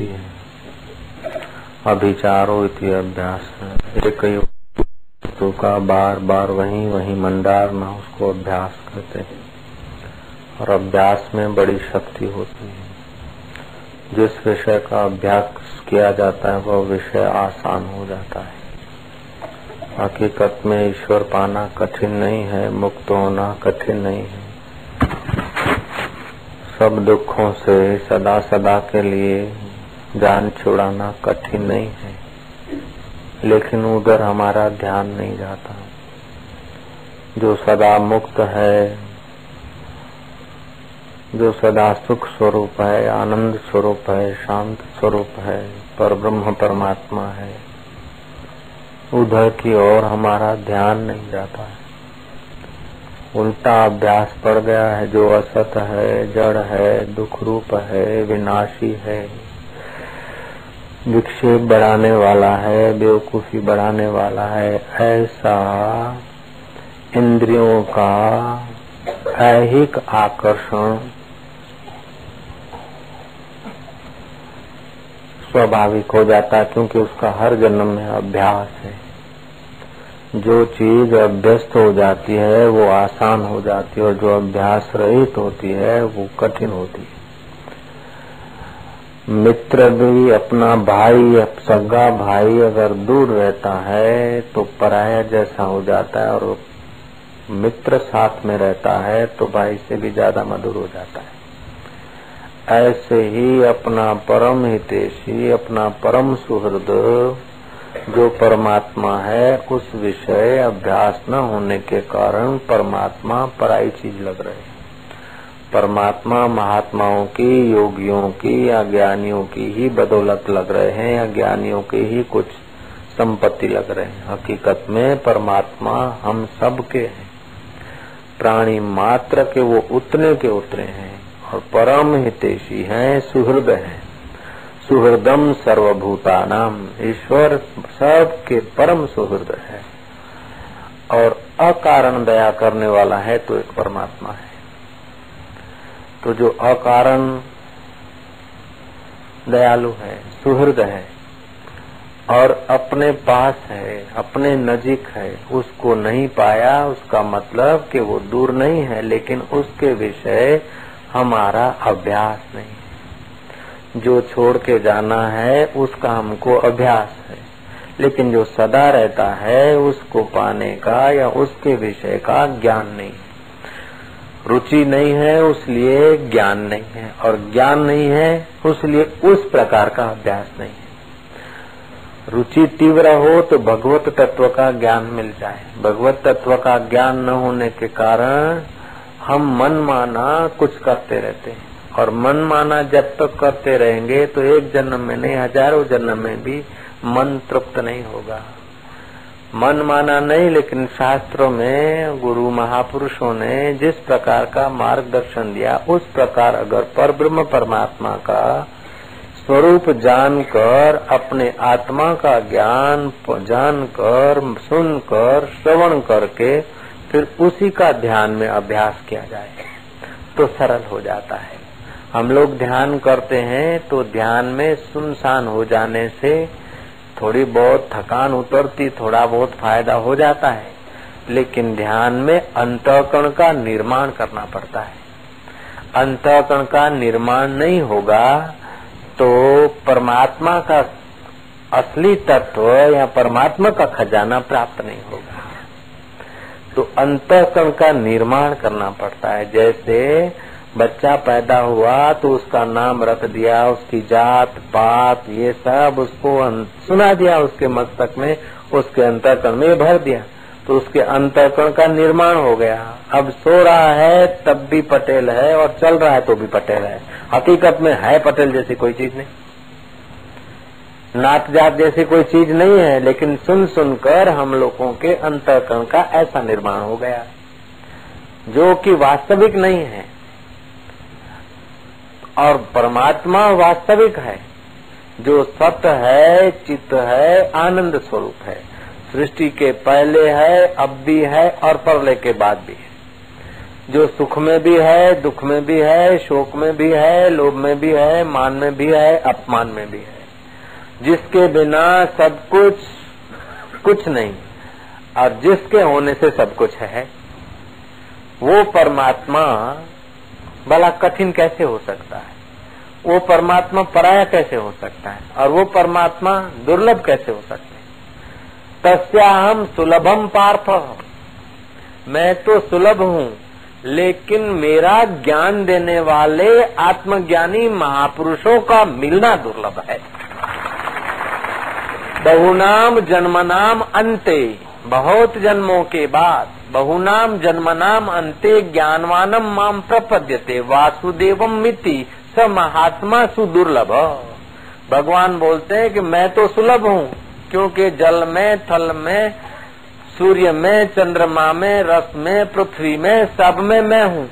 होती है। अभिचारो इति अभ्यास। एक वस्तु का बार बार वही वहीं मंडारना उसको अभ्यास कहते हैं। और अभ्यास में बड़ी शक्ति होती है। जिस विषय का अभ्यास किया जाता है, वह विषय आसान हो जाता है। हकीकत में ईश्वर पाना कठिन नहीं है, मुक्त होना कठिन नहीं है। सब दुखों से सदा सदा के लिए जान छुड़ाना कठिन नहीं है। लेकिन उधर हमारा ध्यान नहीं जाता। जो सदा मुक्त है, जो सदा सुख स्वरूप है, आनंद स्वरूप है, शांत स्वरूप है पर ब्रह्म परमात्मा है, उधर की ओर हमारा ध्यान नहीं जाता है। उल्टा अभ्यास पड़ गया है, जो असत है, जड़ है, दुख रूप है, विनाशी है। विक्षेप बढ़ाने वाला है, बेवकूफ़ी बढ़ाने वाला है, ऐसा इंद्रियों का ऐहिक आकर्षण स्वाभाविक हो जाता है, क्योंकि उसका हर जन्म में अभ्यास है। जो चीज़ अभ्यस्त हो जाती है, वो आसान हो जाती है, और जो अभ्यास रहित होती है, वो कठिन होती है। मित्र भी, अपना भाई सगा भाई अगर दूर रहता है तो पराया जैसा हो जाता है और मित्र साथ में रहता है तो भाई से भी ज़्यादा मधुर हो जाता है। ऐसे ही अपना परम हितेशी, अपना परम सुहृद, जो परमात्मा है, उस विषय अभ्यास न होने के कारण परमात्मा पराई चीज़ लग रहे परमात्मा महात्माओं की, योगियों की या ज्ञानियों की ही बदौलत लग रहे हैं या ज्ञानियों की ही कुछ संपत्ति लग रहे हैं। हकीकत में परमात्मा हम सब के हैं। प्राणी मात्र के वो उतने के उतरे हैं और परम हितेशी हैं, सुहृद हैं। सुहृदम सर्वभूतानाम ईश्वर सबके परम सुहृद है। और अकारण दया करने वाला है तो एक परमात्मा है। तो जो अकारण दयालु है, सुहृद है, और अपने पास है, अपने नजीक है, उसको नहीं पाया, उसका मतलब कि वो दूर नहीं है, लेकिन उसके विषय हमारा अभ्यास नहीं जो छोड़ के जाना है, उसका हमको अभ्यास है, लेकिन जो सदा रहता है, उसको पाने का या उसके विषय का ज्ञान नहीं रुचि नहीं है, उसलिए ज्ञान नहीं है। और ज्ञान नहीं है, उसलिए उस प्रकार का अभ्यास नहीं है। रुचि तीव्र हो तो भगवत तत्व का ज्ञान मिल जाए। भगवत तत्व का ज्ञान न होने के कारण हम मन माना कुछ करते रहते हैं। और मन माना जब तक करते रहेंगे तो एक जन्म में नहीं, हज़ारों जन्म में भी मन तृप्त नहीं होगा। मन माना नहीं, लेकिन शास्त्रों में गुरु महापुरुषों ने जिस प्रकार का मार्गदर्शन दिया, उस प्रकार अगर पर ब्रह्म परमात्मा का स्वरूप जानकर, अपने आत्मा का ज्ञान जानकर, सुनकर, श्रवण करके फिर उसी का ध्यान में अभ्यास किया जाए तो सरल हो जाता है। हम लोग ध्यान करते हैं तो ध्यान में सुनसान हो जाने से थोड़ी बहुत थकान उतरती, थोड़ा बहुत फ़ायदा हो जाता है, लेकिन ध्यान में अंतकण का निर्माण करना पड़ता है। अंतकण का निर्माण नहीं होगा तो परमात्मा का असली तत्व या परमात्मा का खजाना प्राप्त नहीं होगा। तो अंतकरण का निर्माण करना पड़ता है, जैसे बच्चा पैदा हुआ तो उसका नाम रख दिया, उसकी जात, पात, ये सब उसको सुना दिया, उसके मस्तक में, उसके अंतकरण में भर दिया। तो उसके अंतकरण का निर्माण हो गया। अब सो रहा है, तब भी पटेल है और चल रहा है तो भी पटेल है। हकीकत में है पटेल जैसी कोई चीज़ नहीं। नात जात जैसी कोई चीज़ नहीं है, लेकिन सुन सुनकर हम लोगों के अंतकरण का ऐसा निर्माण हो गया। जो कि वास्तविक नहीं है। और परमात्मा वास्तविक है, जो सत है, चित्त है, आनंद स्वरूप है। सृष्टि के पहले है, अब भी है और परले के बाद भी है। जो सुख में भी है, दुख में भी है, शोक में भी है, लोभ में भी है, मान में भी है, अपमान में भी है। जिसके बिना सब कुछ कुछ नहीं, और जिसके होने से सब कुछ है, वो परमात्मा बड़ा कठिन कैसे हो सकता है? वो परमात्मा पराया कैसे हो सकता है? और वो परमात्मा दुर्लभ कैसे हो सकता है? तस्या हम सुलभम पार्थ। मैं तो सुलभ हूँ, लेकिन मेरा ज्ञान देने वाले आत्मज्ञानी महापुरुषों का मिलना दुर्लभ है। बहुनाम जन्मनाम अंते। बहुत जन्मों के बाद बहुनाम जन्मनाम अंते ज्ञानवानम माम प्रपद्यते, वासुदेवम मिति स महात्मा सुदुर्लभ। भगवान बोलते हैं कि मैं तो सुलभ हूँ, क्योंकि जल में, थल में, सूर्य में, चंद्रमा में, रस में, पृथ्वी में, सब में मैं हूँ।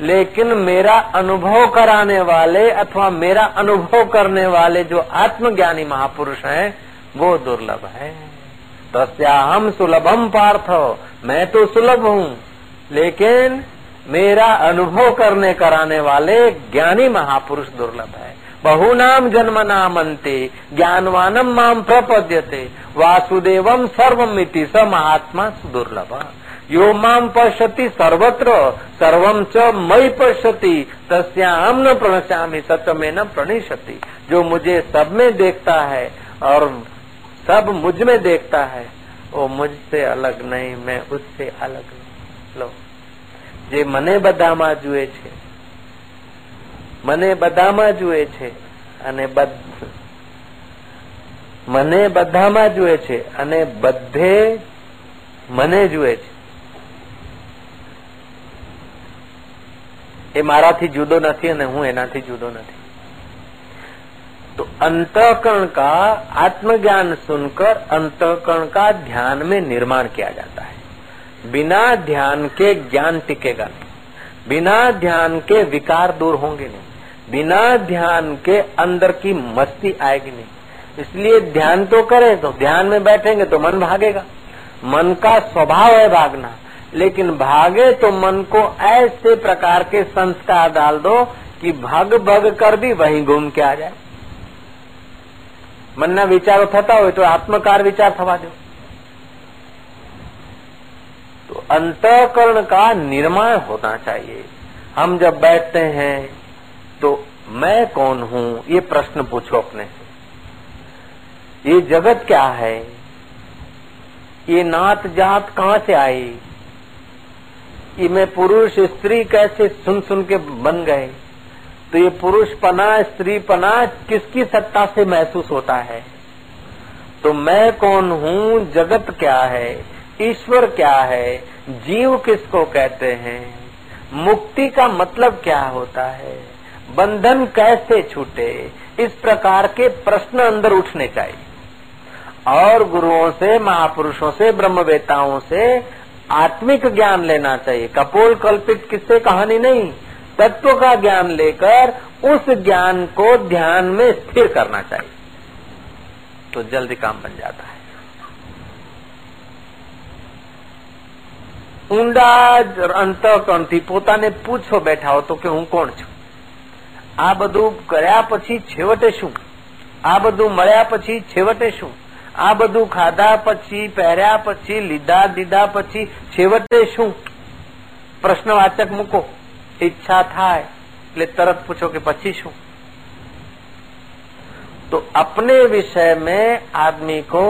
लेकिन मेरा अनुभव कराने वाले अथवा मेरा अनुभव करने वाले जो आत्मज्ञानी महापुरुष हैं, वो दुर्लभ है। तस्या हम सुलभम पार्थ। मैं तो सुलभ हूँ। लेकिन मेरा अनुभव करने कराने वाले ज्ञानी महापुरुष दुर्लभ है। बहुनाम जन्म नामंते, ज्ञानवानम माम प्रपद्यते। वासुदेवम सर्वमिति स महात्मा दुर्लभ यो माम पश्यति सर्वत्र सर्वम च मई पश्यति। तस्याम न प्रणश्यामी, सत्य में न प्रणिशति जो मुझे सब में देखता है और सब मुझ में देखता है वो मुझसे अलग नहीं मैं उससे अलग नहीं लो જે મને બધામાં જુએ છે મને બધામાં જુએ છે અને મને બધામાં જુએ છે અને બધે મને જુએ છે એ મારાથી જુદો નથી અને હું એનાથી જુદો નથી तो अंतकरण का आत्मज्ञान सुनकर अंतकरण का ध्यान में निर्माण किया जाता है। बिना ध्यान के ज्ञान टिकेगा नहीं। बिना ध्यान के विकार दूर होंगे नहीं। बिना ध्यान के अंदर की मस्ती आएगी नहीं। इसलिए ध्यान तो करें तो ध्यान में बैठेंगे तो मन भागेगा। मन का स्वभाव है भागना, लेकिन भागे तो मन को ऐसे प्रकार के संस्कार डाल दो कि भग भग कर भी वहीं घूम के आ जाए। मन न विचारो थता हो तो आत्मकार विचार थवा दो तो अंतकरण का निर्माण होना चाहिए हम जब बैठते हैं तो मैं कौन हूँ ये प्रश्न पूछो अपने से ये जगत क्या है ये नात जात कहाँ से आई ये मैं पुरुष स्त्री कैसे सुन सुन के बन गए तो ये पुरुष पना, स्त्री पना, किसकी सत्ता से महसूस होता है? तो मैं कौन हूँ? जगत क्या है? ईश्वर क्या है? जीव किसको कहते हैं? मुक्ति का मतलब क्या होता है? बंधन कैसे छूटे? इस प्रकार के प्रश्न अंदर उठने चाहिए। और गुरुओं से, महापुरुषों से, ब्रह्मवेताओं से आत्मिक ज्ञान लेना चाहिए। कपोल कल्पित किससे? कहानी नहीं। तत्व का ज्ञान लेकर उस ज्ञान को ध्यान में स्थिर करना चाहिए तो जल्दी काम बन जाता है ઊંડા અંતકણથી પોતાને પૂછો બેઠા હો તો કે હું કોણ છું આ બધું કર્યા પછી છેવટે શું આ બધું મળ્યા પછી છેવટે શું આ બધું ખાધા પછી પહેર્યા પછી લીધા દીધા પછી છેવટે શું પ્રશ્નવાચક મૂકો ઈચ્છા થાય એટલે તરત પૂછો કે પછી શું तो अपने विषय में आदमी को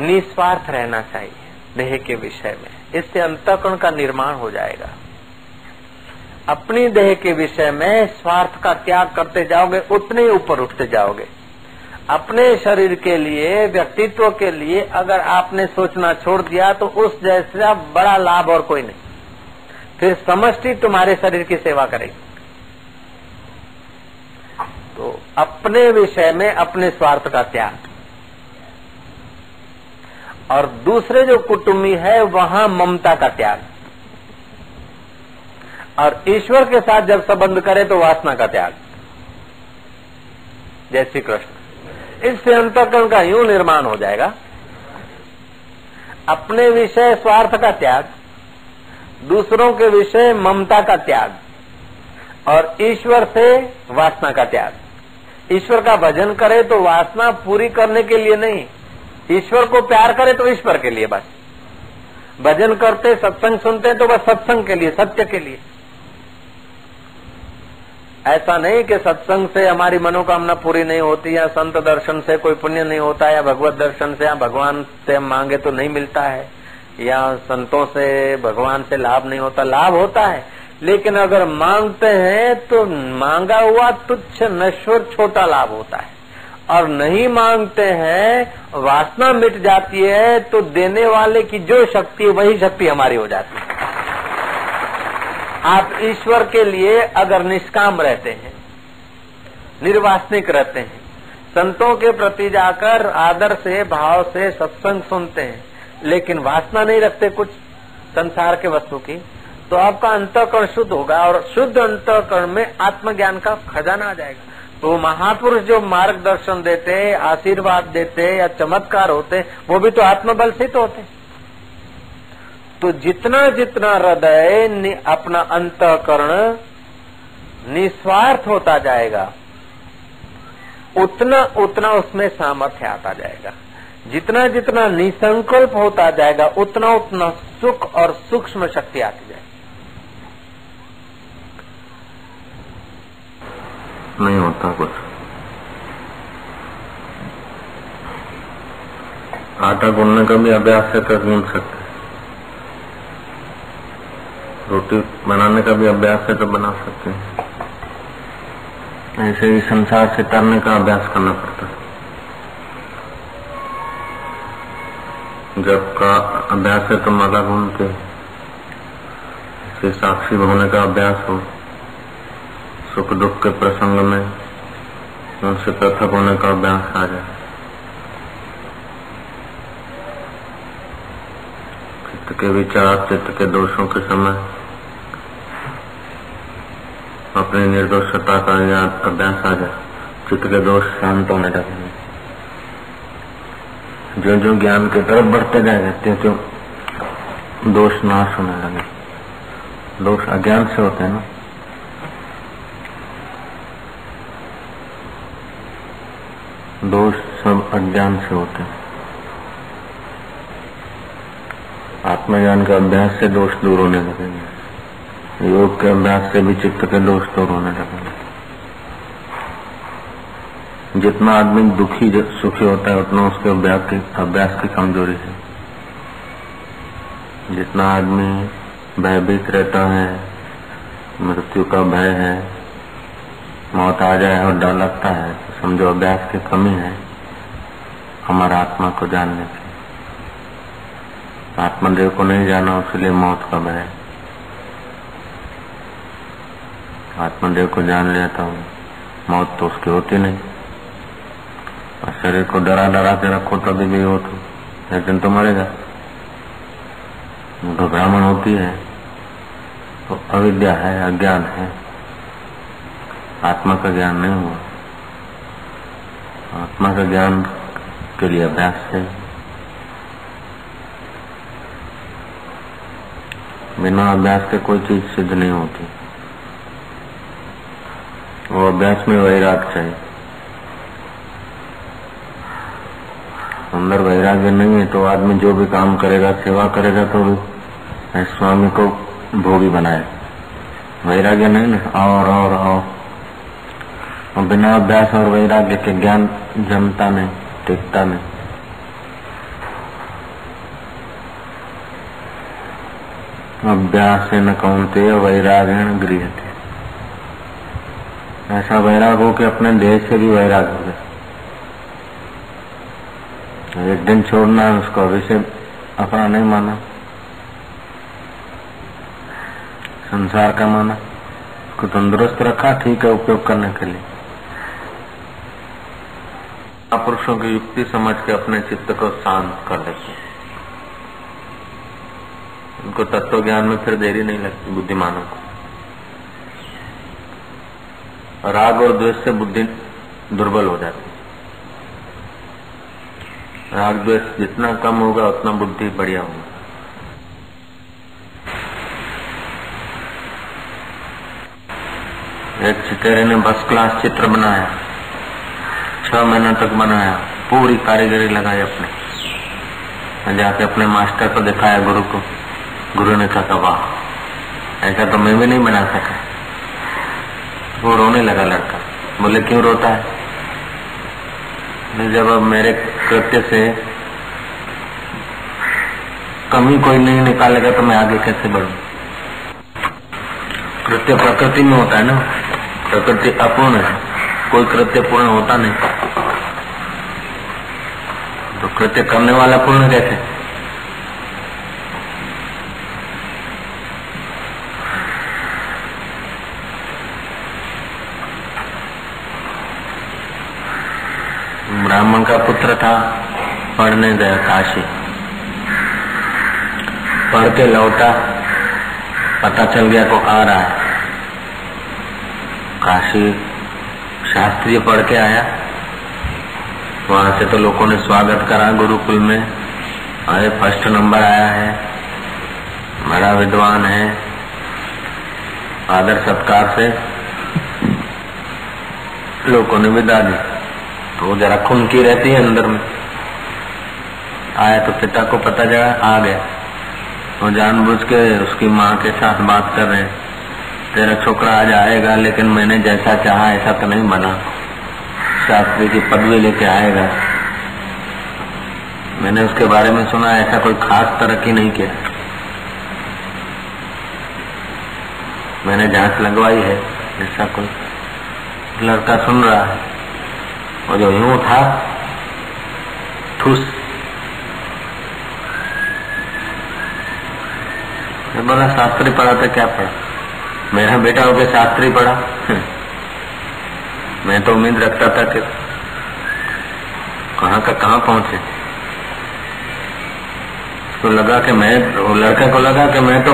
निस्वार्थ रहना चाहिए देह के विषय में इससे अंतकरण का निर्माण हो जाएगा अपनी देह के विषय में स्वार्थ का त्याग करते जाओगे उतने ही ऊपर उठते जाओगे अपने शरीर के लिए, व्यक्तित्व के लिए अगर आपने सोचना छोड़ दिया तो उस जैसा बड़ा लाभ और कोई नहीं। फिर समष्टि तुम्हारे शरीर की सेवा करेगी। तो अपने विषय में अपने स्वार्थ का त्याग। और दूसरे जो कुटुम्बी है, वहाँ ममता का त्याग। और ईश्वर के साथ जब संबंध करे तो वासना का त्याग। जय श्री कृष्ण। इससे अंतकरण का यूँ निर्माण हो जाएगा। अपने विषय स्वार्थ का त्याग, दूसरों के विषय ममता का त्याग, और ईश्वर से वासना का त्याग। ईश्वर का भजन करे तो वासना पूरी करने के लिए नहीं, ईश्वर को प्यार करे तो ईश्वर के लिए बस। भजन करते, सत्संग सुनते तो बस सत्संग के लिए, सत्य के लिए। ऐसा नहीं कि सत्संग से हमारी मनोकामना पूरी नहीं होती या संत दर्शन से कोई पुण्य नहीं होता या भगवत दर्शन से या भगवान से हम मांगे तो नहीं मिलता है। या संतों से, भगवान से लाभ नहीं होता, लाभ होता है। लेकिन अगर मांगते हैं तो मांगा हुआ तुच्छ नश्वर छोटा लाभ होता है। और नहीं मांगते हैं, वासना मिट जाती है तो देने वाले की जो शक्ति वही शक्ति हमारी हो जाती है। आप ईश्वर के लिए अगर निष्काम रहते हैं, निर्वासनिक रहते हैं, संतों के प्रति जाकर आदर से, भाव से सत्संग सुनते हैं, लेकिन वासना नहीं रखते कुछ संसार के वस्तु की तो आपका अंतकरण शुद्ध होगा और शुद्ध अंतकरण में आत्मज्ञान का खजाना आ जाएगा। तो महापुरुष जो मार्गदर्शन देते, आशीर्वाद देते या चमत्कार होते, वो भी तो आत्मबल से तो होते। तो जितना जितना हृदय अपना अंतकरण निस्वार्थ होता जाएगा, उतना उतना उसमें सामर्थ्य आता जाएगा। जितना जितना निसंकल्प होता जाएगा, उतना उतना सुख और सूक्ष्म शक्ति आती जाएगी। नहीं होता कुछ। आटा गूंदने का भी अभ्यास है कर गूंद सकते रोटी बनाने का भी अभ्यास है तो बना सकते हैं। ऐसे ही संसार से करने का अभ्यास करना पड़ता है। जब का अभ्यास है तो माला घूम के साक्षी होने का अभ्यास हो। सुख दुख के प्रसंग में उनसे पृथक होने का अभ्यास आ जाए। चित्त के विचार, चित्त के दोषों के समय अपनी निर्दोषता का याद अभ्यास आ जाए चित्त के दोष शांत होने लगेंगे जो जो ज्ञान की तरफ़ बढ़ते जाए त्यों त्यों दोष नाश होने लगे। दोष अज्ञान से होते हैं ना। दोष सब अज्ञान से होते हैं। आत्मज्ञान के अभ्यास से दोष दूर होने लगेंगे। योग के अभ्यास से भी चित्त के दोष दूर होने लगेंगे जितना आदमी दुखी सुखी होता है, उतना उसके अभ्यास की अभ्यास की कमज़ोरी है। जितना आदमी भयभीत रहता है, मृत्यु का भय है, मौत आ जाए और डर लगता है तो समझो अभ्यास की कमी है हमारा आत्मा को जानने की। आत्मदेव को नहीं जाना उसलिए मौत का भय आत्मदेव को जान लिया तो मौत तो उसकी होती नहीं। और शरीर को डरा डरा के रखो तभी भी हो तो। एक दिन तो मरेगा। घबराहट होती है। तो अविद्या है, अज्ञान है। आत्मा का ज्ञान नहीं हुआ। आत्मा का ज्ञान के लिए अभ्यास है। बिना अभ्यास के कोई चीज़ सिद्ध नहीं होती। अभ्यास में वैराग चाहिए। अंदर वैराग्य नहीं है तो आदमी जो भी काम करेगा, सेवा करेगा तो भी स्वामी को भोगी बनाए। वैराग्य नहीं ना, और और और। और बिना अभ्यास और वैराग्य के ज्ञान जमता नहीं, टिकता नहीं। अभ्यास न कौनते वैराग्य गृह ऐसा वैराग हो कि अपने देह से भी वैराग हो गए एक दिन छोड़ना है, उसको अभी से अपना नहीं माना। संसार का माना। उसको तंदुरुस्त रखा, ठीक है, उपयोग करने के लिए। पुरुषों की युक्ति समझ के अपने चित्त को शांत कर लेते उनको तत्व ज्ञान में फिर देरी नहीं लगती, बुद्धिमानों को। राग और द्वेष से बुद्धि दुर्बल हो जाती राग द्वेष जितना कम होगा, उतना बुद्धि बढ़िया होगा। एक चितेरे ने बस क्लास चित्र बनाया। छह महीना तक बनाया। पूरी कारीगरी लगाई अपने। जाके अपने मास्टर को दिखाया गुरु को। गुरु ने कहा, वाह, ऐसा तो मैं भी नहीं बना सका। वो रोने लगा लड़का। बोले, क्यों रोता है? जब अब मेरे कृत्य से कमी कोई नहीं निकालेगा तो मैं आगे कैसे बढ़ू? कृत्य प्रकृति में होता है ना। प्रकृति अपूर्ण है। कोई कृत्य पूर्ण होता नहीं। तो कृत्य करने वाला पूर्ण कैसे? ब्राह्मण का पुत्र था, पढ़ने गया काशी। पढ़ के लौटा, पता चल गया को आ रहा है। काशी शास्त्रीय पढ़ के आया। वहाँ से तो लोगों ने स्वागत करा, गुरुकुल में। अरे, फ़र्स्ट नंबर आया है। बड़ा विद्वान है। आदर सत्कार से लोगों ने विदा दी। तो वो जरा खुनकी रहती है अंदर में। आया तो पिता को पता चला, आ गया। वो जानबूझ के उसकी माँ के साथ बात कर रहे तेरा छोकरा आज आएगा, लेकिन मैंने जैसा चाहा, ऐसा तो नहीं बना। शास्त्री की पदवी लेके आएगा। मैंने उसके बारे में सुना, ऐसा कोई खास तरक्की नहीं किया। मैंने जाँच लगवाई है, ऐसा कोई लड़का सुन रहा है। और जो यूँ था ठूस बोला शास्त्री पढ़ा था क्या पढ़ा मेरा बेटा हो गया शास्त्री पढ़ा मैं तो उम्मीद रखता था कि कहाँ का कहाँ पहुँचे तो लगा कि मैं लड़के को लगा कि मैं तो